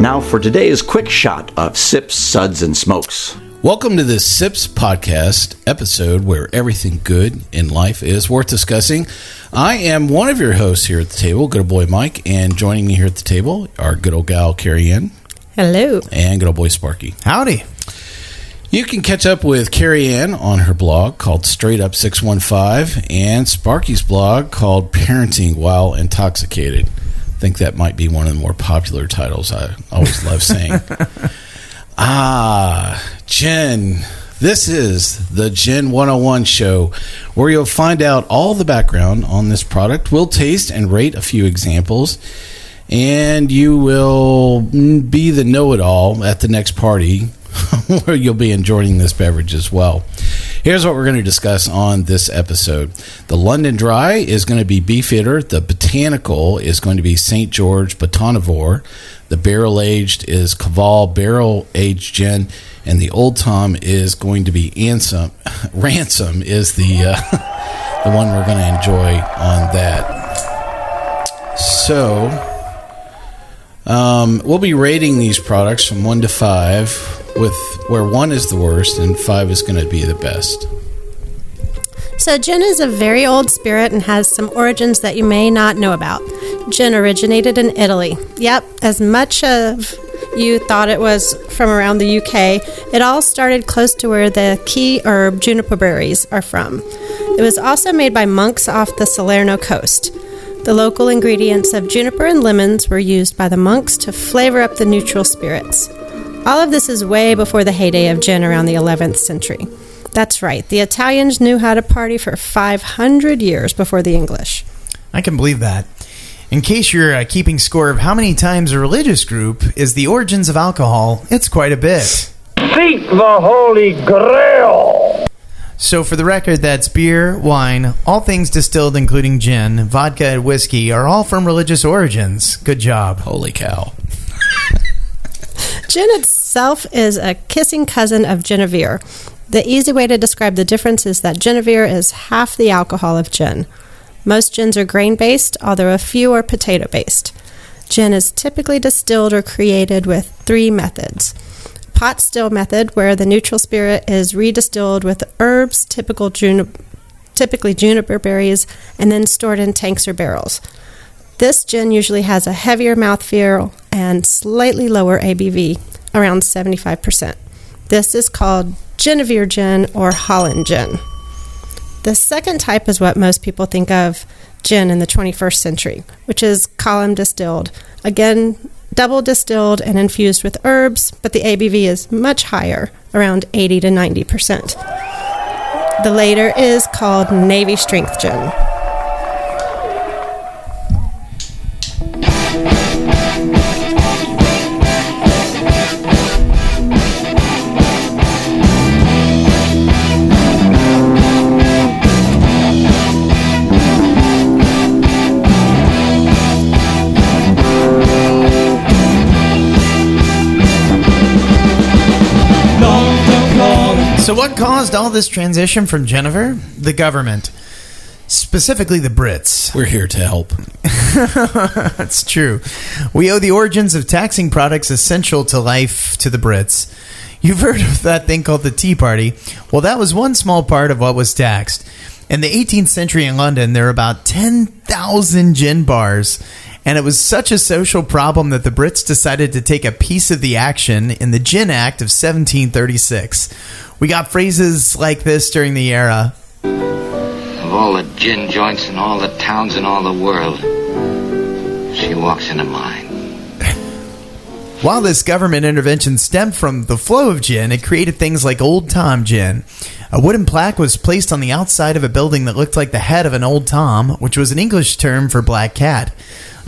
Now for today's quick shot of sips, suds, and smokes. Welcome to this SIPS podcast episode where everything good in life is worth discussing. I am one of your hosts here at the table, good old boy Mike, and joining me here at the table, our good old gal Cary Ann Hello. and good old boy Sparky. Howdy. You can catch up with Cary Ann on her blog called Straight Up 615 and Sparky's blog called Parenting While Intoxicated. Think that might be one of the more popular titles I always love saying. ah, gin. This is the Gin 101 show where you'll find out all the background on this product. We'll taste and rate a few examples, and you will be the know it all at the next party where you'll be enjoying this beverage as well. Here's what we're going to discuss on this episode. The London Dry is going to be Beefeater. The Botanical is going to be St. George Botanivore. The Barrel Aged is Koval Barrel Aged Gin. And the Old Tom is going to be Ansem. Ransom is the, uh, the one we're going to enjoy on that. So, um, we'll be rating these products from one to five, with where one is the worst and five is going to be the best. So, gin is a very old spirit and has some origins that you may not know about. Gin originated in Italy. Yep, as much of you thought it was from around the UK, it all started close to where the key herb juniper berries are from. It was also made by monks off the Salerno coast. The local ingredients of juniper and lemons were used by the monks to flavor up the neutral spirits. All of this is way before the heyday of gin around the 11th century. That's right, the Italians knew how to party for 500 years before the English. I can believe that. In case you're uh, keeping score of how many times a religious group is the origins of alcohol, it's quite a bit. Seek the Holy Grail. So, for the record, that's beer, wine, all things distilled, including gin, vodka, and whiskey, are all from religious origins. Good job. Holy cow. Gin itself is a kissing cousin of Genever. The easy way to describe the difference is that Genever is half the alcohol of gin. Most gins are grain based, although a few are potato based. Gin is typically distilled or created with three methods. Pot still method, where the neutral spirit is redistilled with herbs, typical juni- typically juniper berries, and then stored in tanks or barrels. This gin usually has a heavier mouthfeel and slightly lower ABV, around 75%. This is called Genever gin or Holland gin. The second type is what most people think of gin in the 21st century, which is column distilled. Again, double distilled and infused with herbs, but the ABV is much higher, around 80 to 90%. The later is called Navy Strength Gin. So, what caused all this transition from Jennifer? The government. Specifically, the Brits. We're here to help. That's true. We owe the origins of taxing products essential to life to the Brits. You've heard of that thing called the Tea Party. Well, that was one small part of what was taxed. In the 18th century in London, there were about 10,000 gin bars. And it was such a social problem that the Brits decided to take a piece of the action in the Gin Act of 1736. We got phrases like this during the era Of all the gin joints in all the towns in all the world, she walks into mine. While this government intervention stemmed from the flow of gin, it created things like Old Tom Gin. A wooden plaque was placed on the outside of a building that looked like the head of an old Tom, which was an English term for black cat.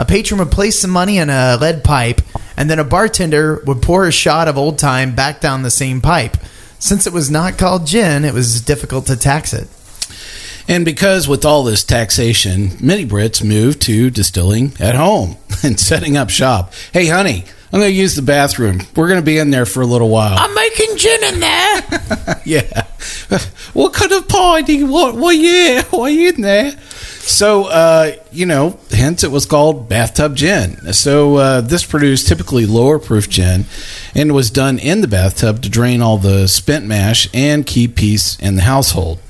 A patron would place some money in a lead pipe, and then a bartender would pour a shot of Old Tom back down the same pipe. Since it was not called gin, it was difficult to tax it. And because with all this taxation, many Brits moved to distilling at home and setting up shop. Hey, honey, I'm going to use the bathroom. We're going to be in there for a little while. I'm making gin in there. yeah. What kind of pie do you want? Well, yeah, why you in there? So, uh, you know, hence it was called bathtub gin. So, uh, this produced typically lower proof gin and was done in the bathtub to drain all the spent mash and keep peace in the household.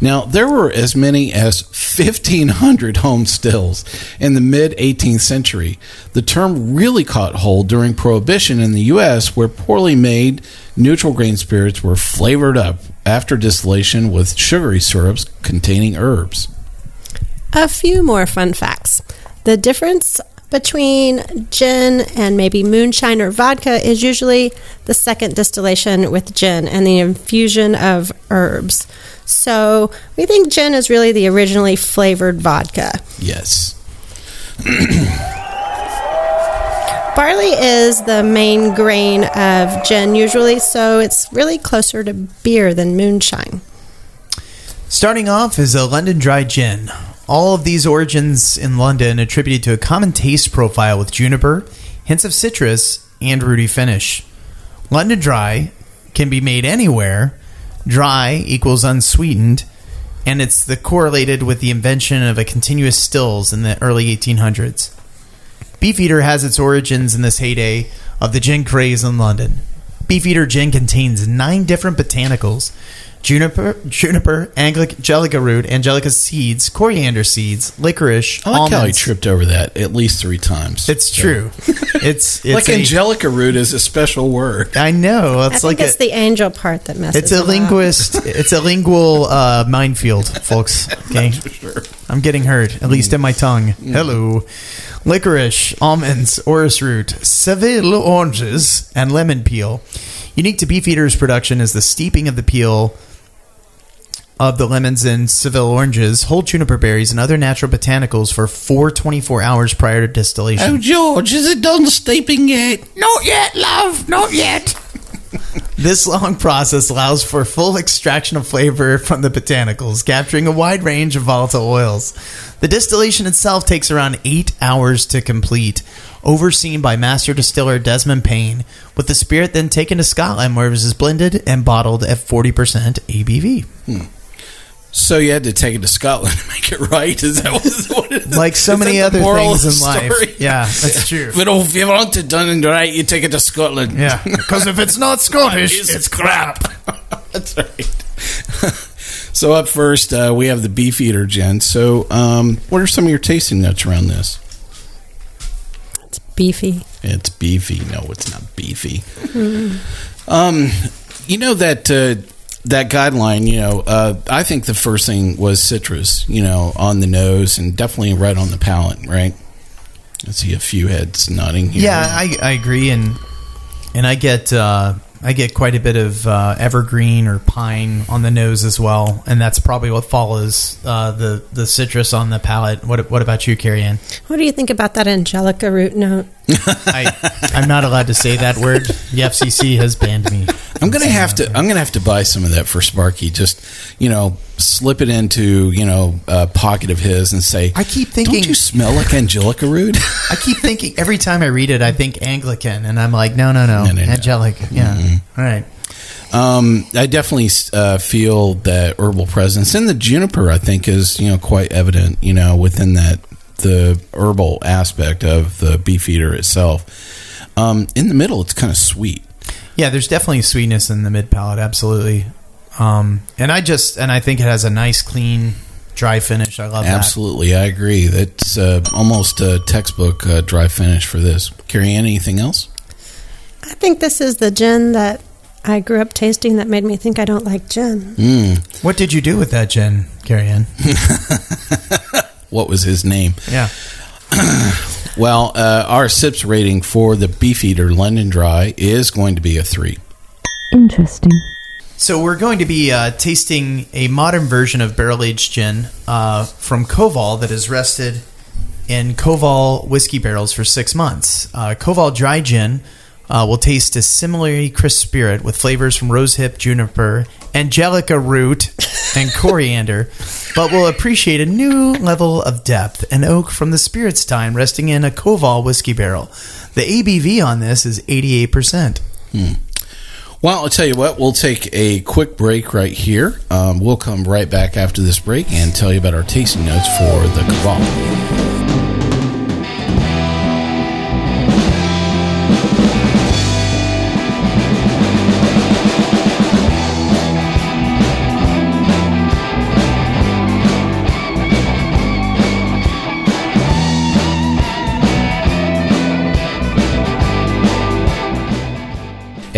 Now, there were as many as 1,500 home stills in the mid 18th century. The term really caught hold during Prohibition in the U.S., where poorly made neutral grain spirits were flavored up after distillation with sugary syrups containing herbs. A few more fun facts. The difference between gin and maybe moonshine or vodka is usually the second distillation with gin and the infusion of herbs. So we think gin is really the originally flavored vodka. Yes. Barley is the main grain of gin usually, so it's really closer to beer than moonshine. Starting off is a London Dry Gin. All of these origins in London attributed to a common taste profile with juniper, hints of citrus, and rooty finish. London Dry can be made anywhere. Dry equals unsweetened, and it's the correlated with the invention of a continuous stills in the early 1800s. Beefeater has its origins in this heyday of the gin craze in London. Beefeater gin contains nine different botanicals juniper, juniper, angelica root, angelica seeds, coriander seeds, licorice, I like how he tripped over that at least three times. It's So- true. It's, it's like a- angelica root is a special word. I know. I It's think like it's a, the angel part that messes it's a them up. linguist. it's a lingual uh, minefield, folks. Okay, sure. I'm getting hurt, at least in my tongue. Hello, licorice, almonds, orris root, Seville oranges, and lemon peel. Unique to Beefeater's production is the steeping of the peel of the lemons and Seville oranges, whole juniper berries, and other natural botanicals for four twenty-four hours prior to distillation. Oh, George, is it done steeping yet? Not yet, love. Not yet. this long process allows for full extraction of flavor from the botanicals, capturing a wide range of volatile oils. The distillation itself takes around eight hours to complete, overseen by master distiller Desmond Payne, with the spirit then taken to Scotland, where it is blended and bottled at 40% ABV. Hmm. So you had to take it to Scotland to make it right? Is that what, is what it is? Like so Is many other moral things in the life. story? Yeah, that's true. But if you want it done and right, you take it to Scotland. Yeah, because if it's not Scottish, it's crap. That's right. so up first, uh, we have the beef eater, gin. So, um, what are some of your tasting notes around this? It's beefy. It's beefy. No, it's not beefy. Um, you know that uh, that guideline. You know, uh, I think the first thing was citrus. You know, on the nose and definitely right on the palate. Right. I see a few heads nodding here. Yeah, I, I agree, and and I get uh, I get quite a bit of uh, evergreen or pine on the nose as well, and that's probably what follows uh, the the citrus on the palate. What what about you, Cary Ann? What do you think about that angelica root note? I I'm not allowed to say that word. The FCC has banned me. I'm gonna have to. I'm gonna have to buy some of that for Sparky. Just you know, slip it into you know a pocket of his and say, I keep thinking- don't you smell like Angelica root?" I keep thinking every time I read it, I think Anglican, and I'm like, no, no, no, No, no, no. angelic. Yeah, all right. Um, I definitely uh, feel that herbal presence and the juniper. I think is you know quite evident. You know within that the herbal aspect of the Beefeater itself. Um, in the middle, it's kind of sweet. Yeah, there's definitely sweetness in the mid palate, absolutely. Um, and I just and I think it has a nice, clean, dry finish. I love that. Absolutely, I agree. That's uh, almost a textbook uh, dry finish for this. Cary Ann, anything else? I think this is the gin that I grew up tasting that made me think I don't like gin. Mm. What did you do with that gin, Cary Ann? What was his name? Yeah. Well, uh, our SIPS rating for the Beefeater London Dry is going to be a three. Interesting. So we're going to be uh, tasting a modern version of barrel aged gin uh, from Koval that is rested in Koval whiskey barrels for six months. Uh, Koval dry gin uh, will taste a similarly crisp spirit with flavors from rosehip, juniper, angelica root, and coriander, but will appreciate a new level of depth and oak from the spirit's time resting in a Koval whiskey barrel. The ABV on this is 88%. Well, I'll tell you what, we'll take a quick break right here. Um, we'll come right back after this break and tell you about our tasting notes for the Koval.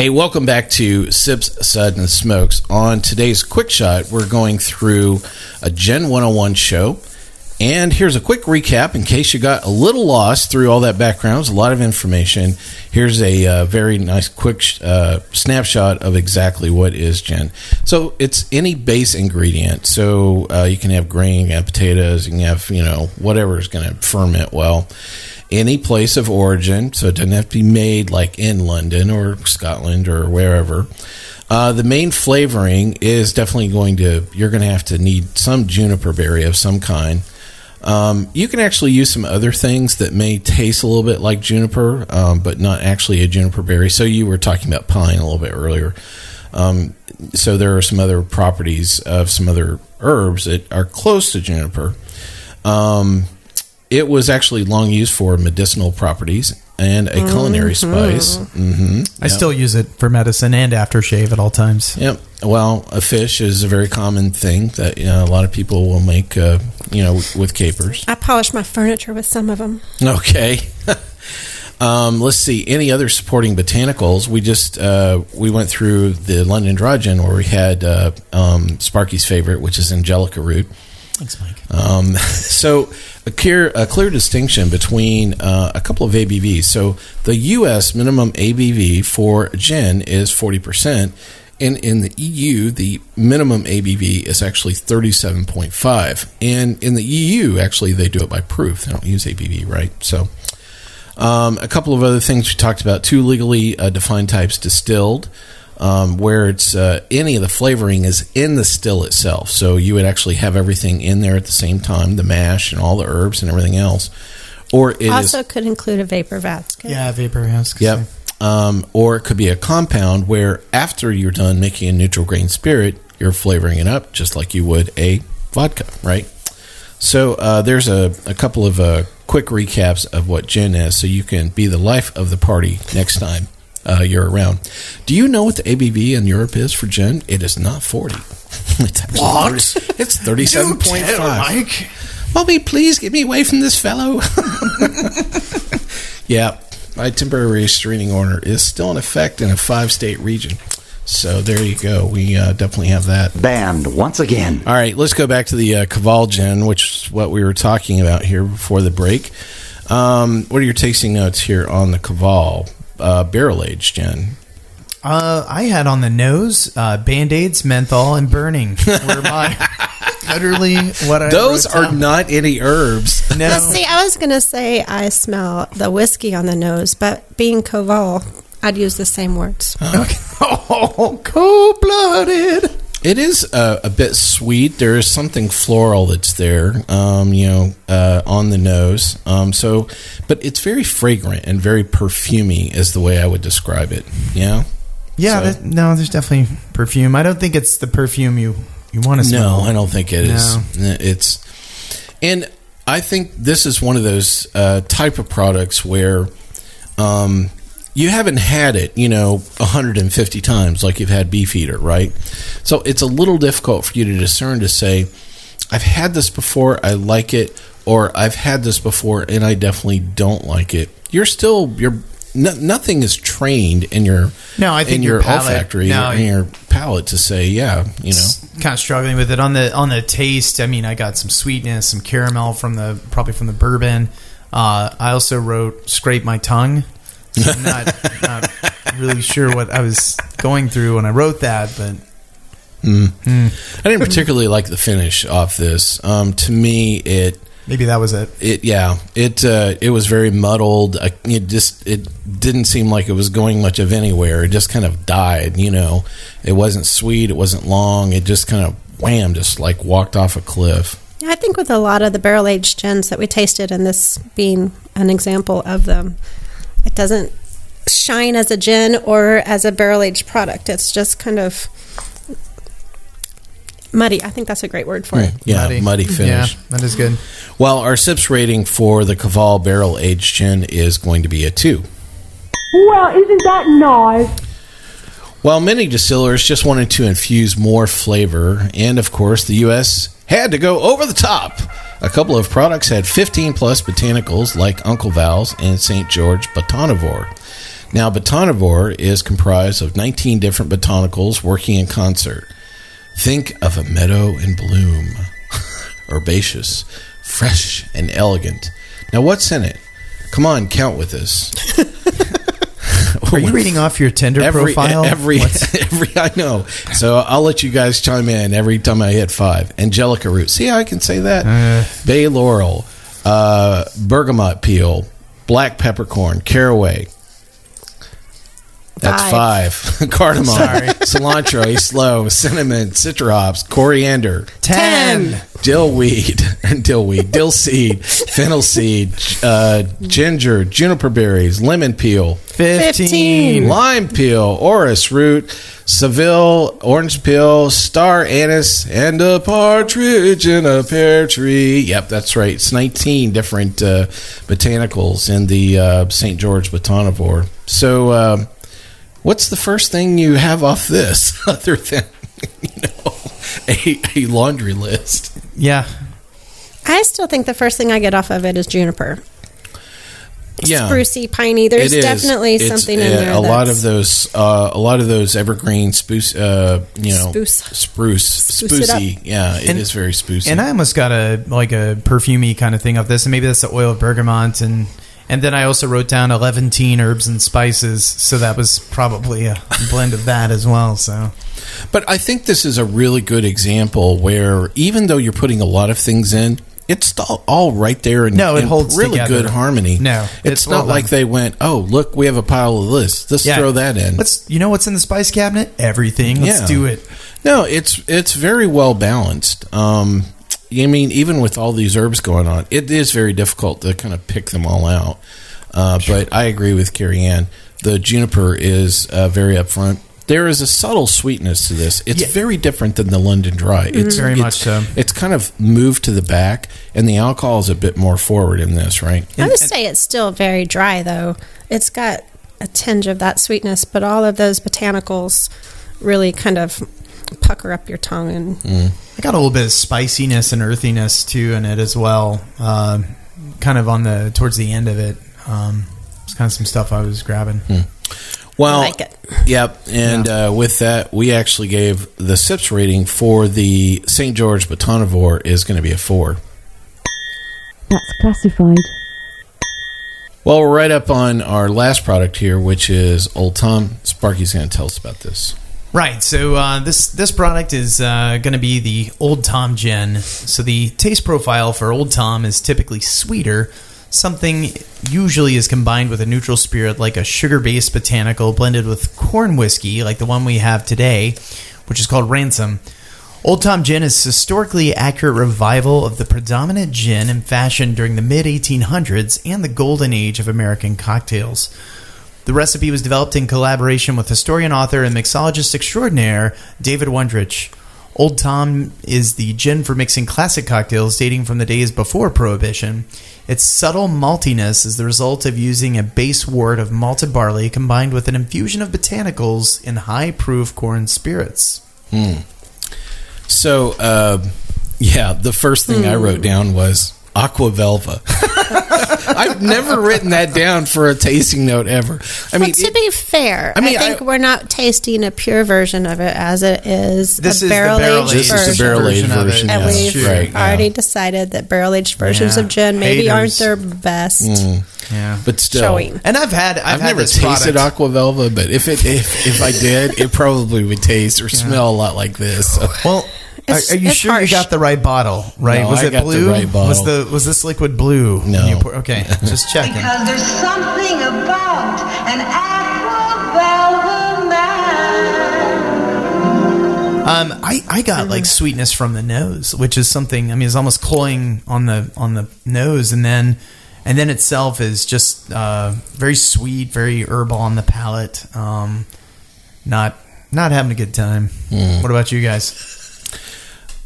Hey, welcome back to Sips, Sud, and Smokes. On today's Quick Shot, we're going through a Gin 101 show. And here's a quick recap in case you got a little lost through all that background. It's a lot of information. Here's a uh, very nice quick uh, snapshot of exactly what is gin. So it's any base ingredient. So uh, you can have grain, you can have potatoes, you can have, you know, whatever is going to ferment well any place of origin, so it doesn't have to be made like in London or Scotland or wherever. Uh, the main flavoring is definitely going to, you're going to have to need some juniper berry of some kind. Um, you can actually use some other things that may taste a little bit like juniper, um, but not actually a juniper berry. So you were talking about pine a little bit earlier. Um, so there are some other properties of some other herbs that are close to juniper. Um, it was actually long used for medicinal properties and a culinary spice. hmm I still use it for medicine and aftershave at all times. Yep. Well, a fish is a very common thing that you know, a lot of people will make, uh, you know, with capers. I polish my furniture with some of them. Okay. um, let's see. Any other supporting botanicals? We just uh, we went through the London Dry Gin where we had uh, um, Sparky's favorite, which is Angelica root. Thanks, Mike. Um, so a clear, a clear distinction between uh, a couple of ABVs. So the U.S. minimum ABV for gin is forty percent, and in the EU, the minimum ABV is actually thirty-seven point five. And in the EU, actually, they do it by proof. They don't use ABV, right? So. Um, a couple of other things we talked about: two legally uh, defined types distilled, um, where it's uh, any of the flavoring is in the still itself. So you would actually have everything in there at the same time, the mash and all the herbs and everything else. Or it also could include a vapor basket. Yeah, vapor house. Yep. Um, or it could be a compound where after you're done making a neutral grain spirit, you're flavoring it up just like you would a vodka, right? So uh, there's a, a couple of uh, quick recaps of what gin is so you can be the life of the party next time uh, you're around. Do you know what the ABV in Europe is for gin? It is not 40. it's actually What? 30 it's 37.5. Mike. Bobby, please get me away from this fellow. yeah, my temporary restraining order is still in effect in a five state region. So there you go. We uh, definitely have that. Banned once again. All right, let's go back to the uh, Koval gin, which is what we were talking about here before the break. Um, what are your tasting notes here on the Koval uh, barrel aged gin? Uh, I had on the nose uh, band aids, menthol, and burning. Were my literally what I Those wrote are down. not any herbs. no. Well, see, I was going to say I smell the whiskey on the nose, but being Koval, I'd use the same words. oh, cold blooded. It is uh, a bit sweet. There is something floral that's there, um, you know, uh, on the nose. Um, so, but it's very fragrant and very perfumy, is the way I would describe it. Yeah. Yeah, So- no, there's definitely perfume. I don't think it's the perfume you you want to smell. No, I don't think it is. It's, and I think this is one of those uh, type of products where um, you haven't had it, you know, 150 times like you've had Beefeater, right? So it's a little difficult for you to discern to say, I've had this before, I like it, or I've had this before and I definitely don't like it. You're still you're no, nothing is trained in your No, I think in your your, palate- olfactory no, in your palate to say, yeah, you know. kind of struggling with it on the on the taste. I mean, I got some sweetness, some caramel from the probably from the bourbon. Uh, I also wrote "scrape my tongue." So I'm not not really sure what I was going through when I wrote that, but I didn't particularly like the finish off this. Um, to me, it maybe that was it. it yeah it uh, it was very muddled. I, it just it didn't seem like it was going much of anywhere. It just kind of died. You know, it wasn't sweet. It wasn't long. It just kind of wham, just like walked off a cliff. Yeah, I think with a lot of the barrel aged gins that we tasted, and this being an example of them, it doesn't shine as a gin or as a barrel aged product. It's just kind of muddy. I think that's a great word for it. Yeah, muddy, finish. Yeah, that is good. Well, our sips rating for the Koval Barrel Aged Gin is going to be a two. Well, isn't that nice? While many distillers just wanted to infuse more flavor, and of course, the U.S. had to go over the top. A couple of products had 15 plus botanicals like Uncle Val's and St. George Botanivore. Now, Botanivore is comprised of 19 different botanicals working in concert. Think of a meadow in bloom, herbaceous, fresh, and elegant. Now, what's in it? Come on, count with us. Are you reading off your Tinder every, profile? Every, What's- every, I know. So I'll let you guys chime in every time I hit five. Angelica root. See how I can say that? Uh. Bay laurel, uh, bergamot peel, black peppercorn, caraway. That's five. Cardamom, Sorry. cilantro, slow, cinnamon, citra hops, coriander, Ten. Dillweed, dillweed, dill weed, dill seed, fennel seed, uh, ginger, juniper berries, lemon peel, Fifteen. lime peel, orris root, Seville, orange peel, star anise, and a partridge in a pear tree. Yep, that's right. It's 19 different uh, botanicals in the uh, St. George Botanivore. So, um, what's the first thing you have off this other than, you know, a, a laundry list? Yeah. I still think the first thing I get off of it is juniper. Yeah. Sprucey, piney. There's It is. definitely It's, something in there. A lot of those, uh, a lot of those evergreen spruce, uh, you know, Spruce. spruce, Spruce it sprucey. Yeah, it is And- very sprucey. And I almost got a like a perfumey kind of thing of this, and maybe that's the oil of bergamot, and and then I also wrote down eleven teen herbs and spices, so that was probably a blend of that as well. So But I think this is a really good example where even though you're putting a lot of things in, it's all right there in, No, it in holds really together. good harmony. No, it's, it's not well like they went, "Oh, look, we have a pile of this. Let's yeah, throw that in." Let's you know what's in the spice cabinet? Everything. Let's Yeah. do it. No, it's it's very well balanced. Um, I mean, even with all these herbs going on, it is very difficult to kind of pick them all out. Uh, But I agree with Cary Ann. The juniper is uh, very upfront. There is a subtle sweetness to this. It's Yeah. very different than the London Dry. It's Very it's- much so. It's kind of moved to the back, and the alcohol is a bit more forward in this, right? I would say it's still very dry, though. It's got a tinge of that sweetness, but all of those botanicals really kind of pucker up your tongue. And I got a little bit of spiciness and earthiness too in it as well. Um, kind of on the towards the end of it. Um, it's kind of some stuff I was grabbing. Well, I like it. Yep, and uh, with that, we actually gave the SIPS rating for the St. George Botanivore is going to be a four. That's classified. Well, we're right up on our last product here, which is Old Tom. Sparky's going to tell us about this. Right. So uh, this this product is uh, going to be the Old Tom Gin. So the taste profile for Old Tom is typically sweeter. Something usually is combined with a neutral spirit like a sugar-based botanical blended with corn whiskey, like the one we have today, which is called Ransom. Old Tom Gin is historically accurate revival of the predominant gin in fashion during the mid 1800s and the golden age of American cocktails. The recipe was developed in collaboration with historian, author, and mixologist extraordinaire David Wondrich. Old Tom is the gin for mixing classic cocktails dating from the days before Prohibition. Its subtle maltiness is the result of using a base wort of malted barley combined with an infusion of botanicals in high proof corn spirits. So, uh, yeah, the first thing I wrote down was Aqua Velva. I've never written that down for a tasting note ever. I mean, But to it- be fair, I I, mean, think I- we're not tasting a pure version of it as it is This a the barrel barrel-aged aged this is version. the barrel aged version of it. and yeah. we've Sure. right, yeah. already decided that barrel aged versions Yeah. of gin maybe Haters. aren't their best mm. Yeah. But still, showing. And I've had I've, I've, had never tasted product. Aqua Velva, but if it if, if I did, it probably would taste or smell a lot like this. So. Well, are, It's- are you sure harsh. you got the right bottle? Right? No, was I it got the blue? right. Was the was this liquid blue? No. you pour- okay, just checking. Because there's something about an aqua man. Um, I, I got like sweetness from the nose, which is something. I mean, it's almost cloying on the on the nose, and then and then itself is just uh, very sweet, very herbal on the palate. Um, not not having a good time. Hmm. What about you guys?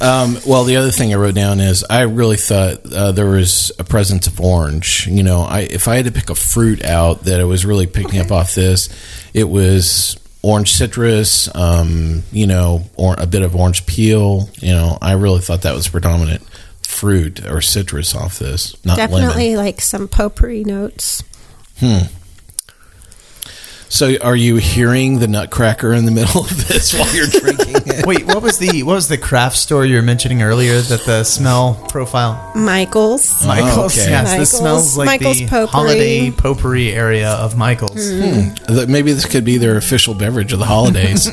Um, well, the other thing I wrote down is I really thought uh, there was a presence of orange. You know, I if I had to pick a fruit out that I was really picking up off this, it was orange citrus. Um, you know, or a bit of orange peel. You know, I really thought that was predominant fruit or citrus off this, not Definitely lemon. like some potpourri notes. Hmm. So, are you hearing the nutcracker in the middle of this while you're drinking it? Wait, what was the what was the craft store you were mentioning earlier that the smell profile? Michael's. Michael's, okay. yes, Michael's- this smells like Michael's the potpourri. holiday potpourri area of Michael's. Hmm. Hmm. That Maybe this could be their official beverage of the holidays.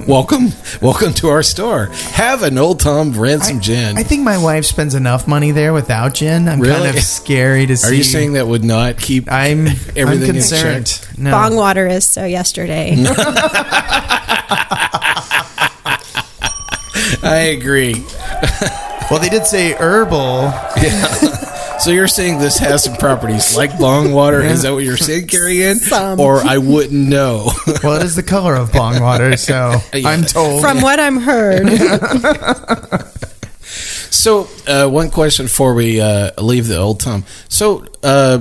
welcome, welcome to our store. Have an Old Tom Ransom gin. I think my wife spends enough money there without gin. I'm Really? kind of scary to see. Are you saying that would not keep? I'm everything I'm in concerned? check? No. Bong water is so yesterday. I agree. Well, they did say herbal. So you're saying this has some properties like bong water? Is that what you're saying, Cary Ann? Some. Or I wouldn't know. Well, it is the color of bong water, so Yeah. I'm told. From what I'm heard. So, uh, one question before we uh, leave the old Tom. So, uh,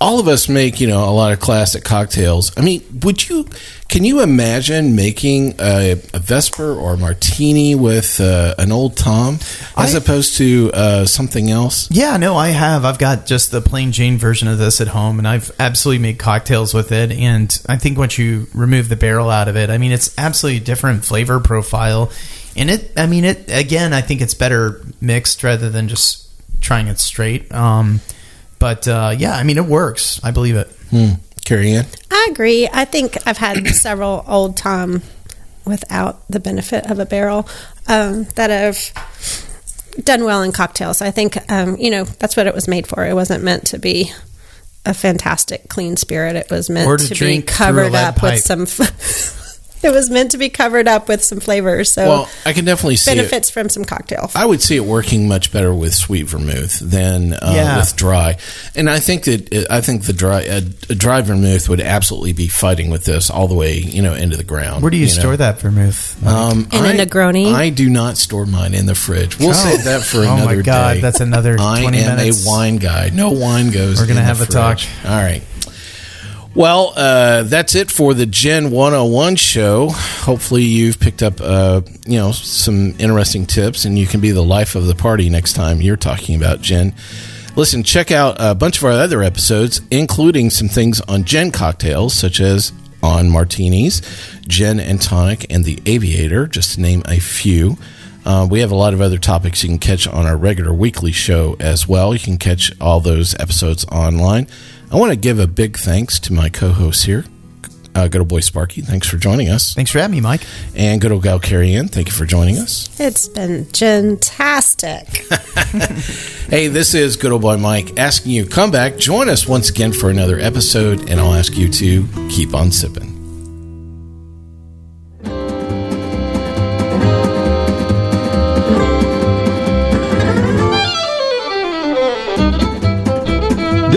all of us make you know a lot of classic cocktails. I mean, would you? Can you imagine making a, a Vesper or a Martini with uh, an old Tom as I- opposed to uh, something else? Yeah, no, I have. I've got just the plain Jane version of this at home, and I've absolutely made cocktails with it. And I think once you remove the barrel out of it, I mean, it's absolutely different flavor profile. And it, I mean, it again. I think it's better mixed rather than just trying it straight. Um, but uh, yeah, I mean, it works. I believe it. Hmm. Cary Ann? I agree. I think I've had several old Tom without the benefit of a barrel um, that have done well in cocktails. I think, um, you know, that's what it was made for. It wasn't meant to be a fantastic clean spirit. It was meant to to, be drink through covered up pipe. with some. F- it was meant to be covered up with some flavors. So Well, I can definitely see it. benefits from some cocktail. I would see it working much better with sweet vermouth than uh, Yeah. with dry, and I think that I think the dry a, a dry vermouth would absolutely be fighting with this all the way you know into the ground. Where do you, know? store that vermouth? Um, In a I- Negroni? I do not store mine in the fridge. We'll Oh. save that for Oh my God, day. that's another I am minutes. a wine guy. No wine goes. We're gonna in the have a talk. All right. Well, uh, that's it for the Gin 101 show. Hopefully, you've picked up, uh, you know, some interesting tips, and you can be the life of the party next time you're talking about gin. Listen, check out a bunch of our other episodes, including some things on gin cocktails, such as on martinis, gin and tonic, and the Aviator, just to name a few. Uh, we have a lot of other topics you can catch on our regular weekly show as well. You can catch all those episodes online. I want to give a big thanks to my co-hosts here. Uh, good old boy Sparky, thanks for joining us. Thanks for having me, Mike. And good old gal Cary Ann, thank you for joining us. It's been fantastic. Hey, this is good old boy Mike asking you come back, join us once again for another episode, and I'll ask you to keep on sipping.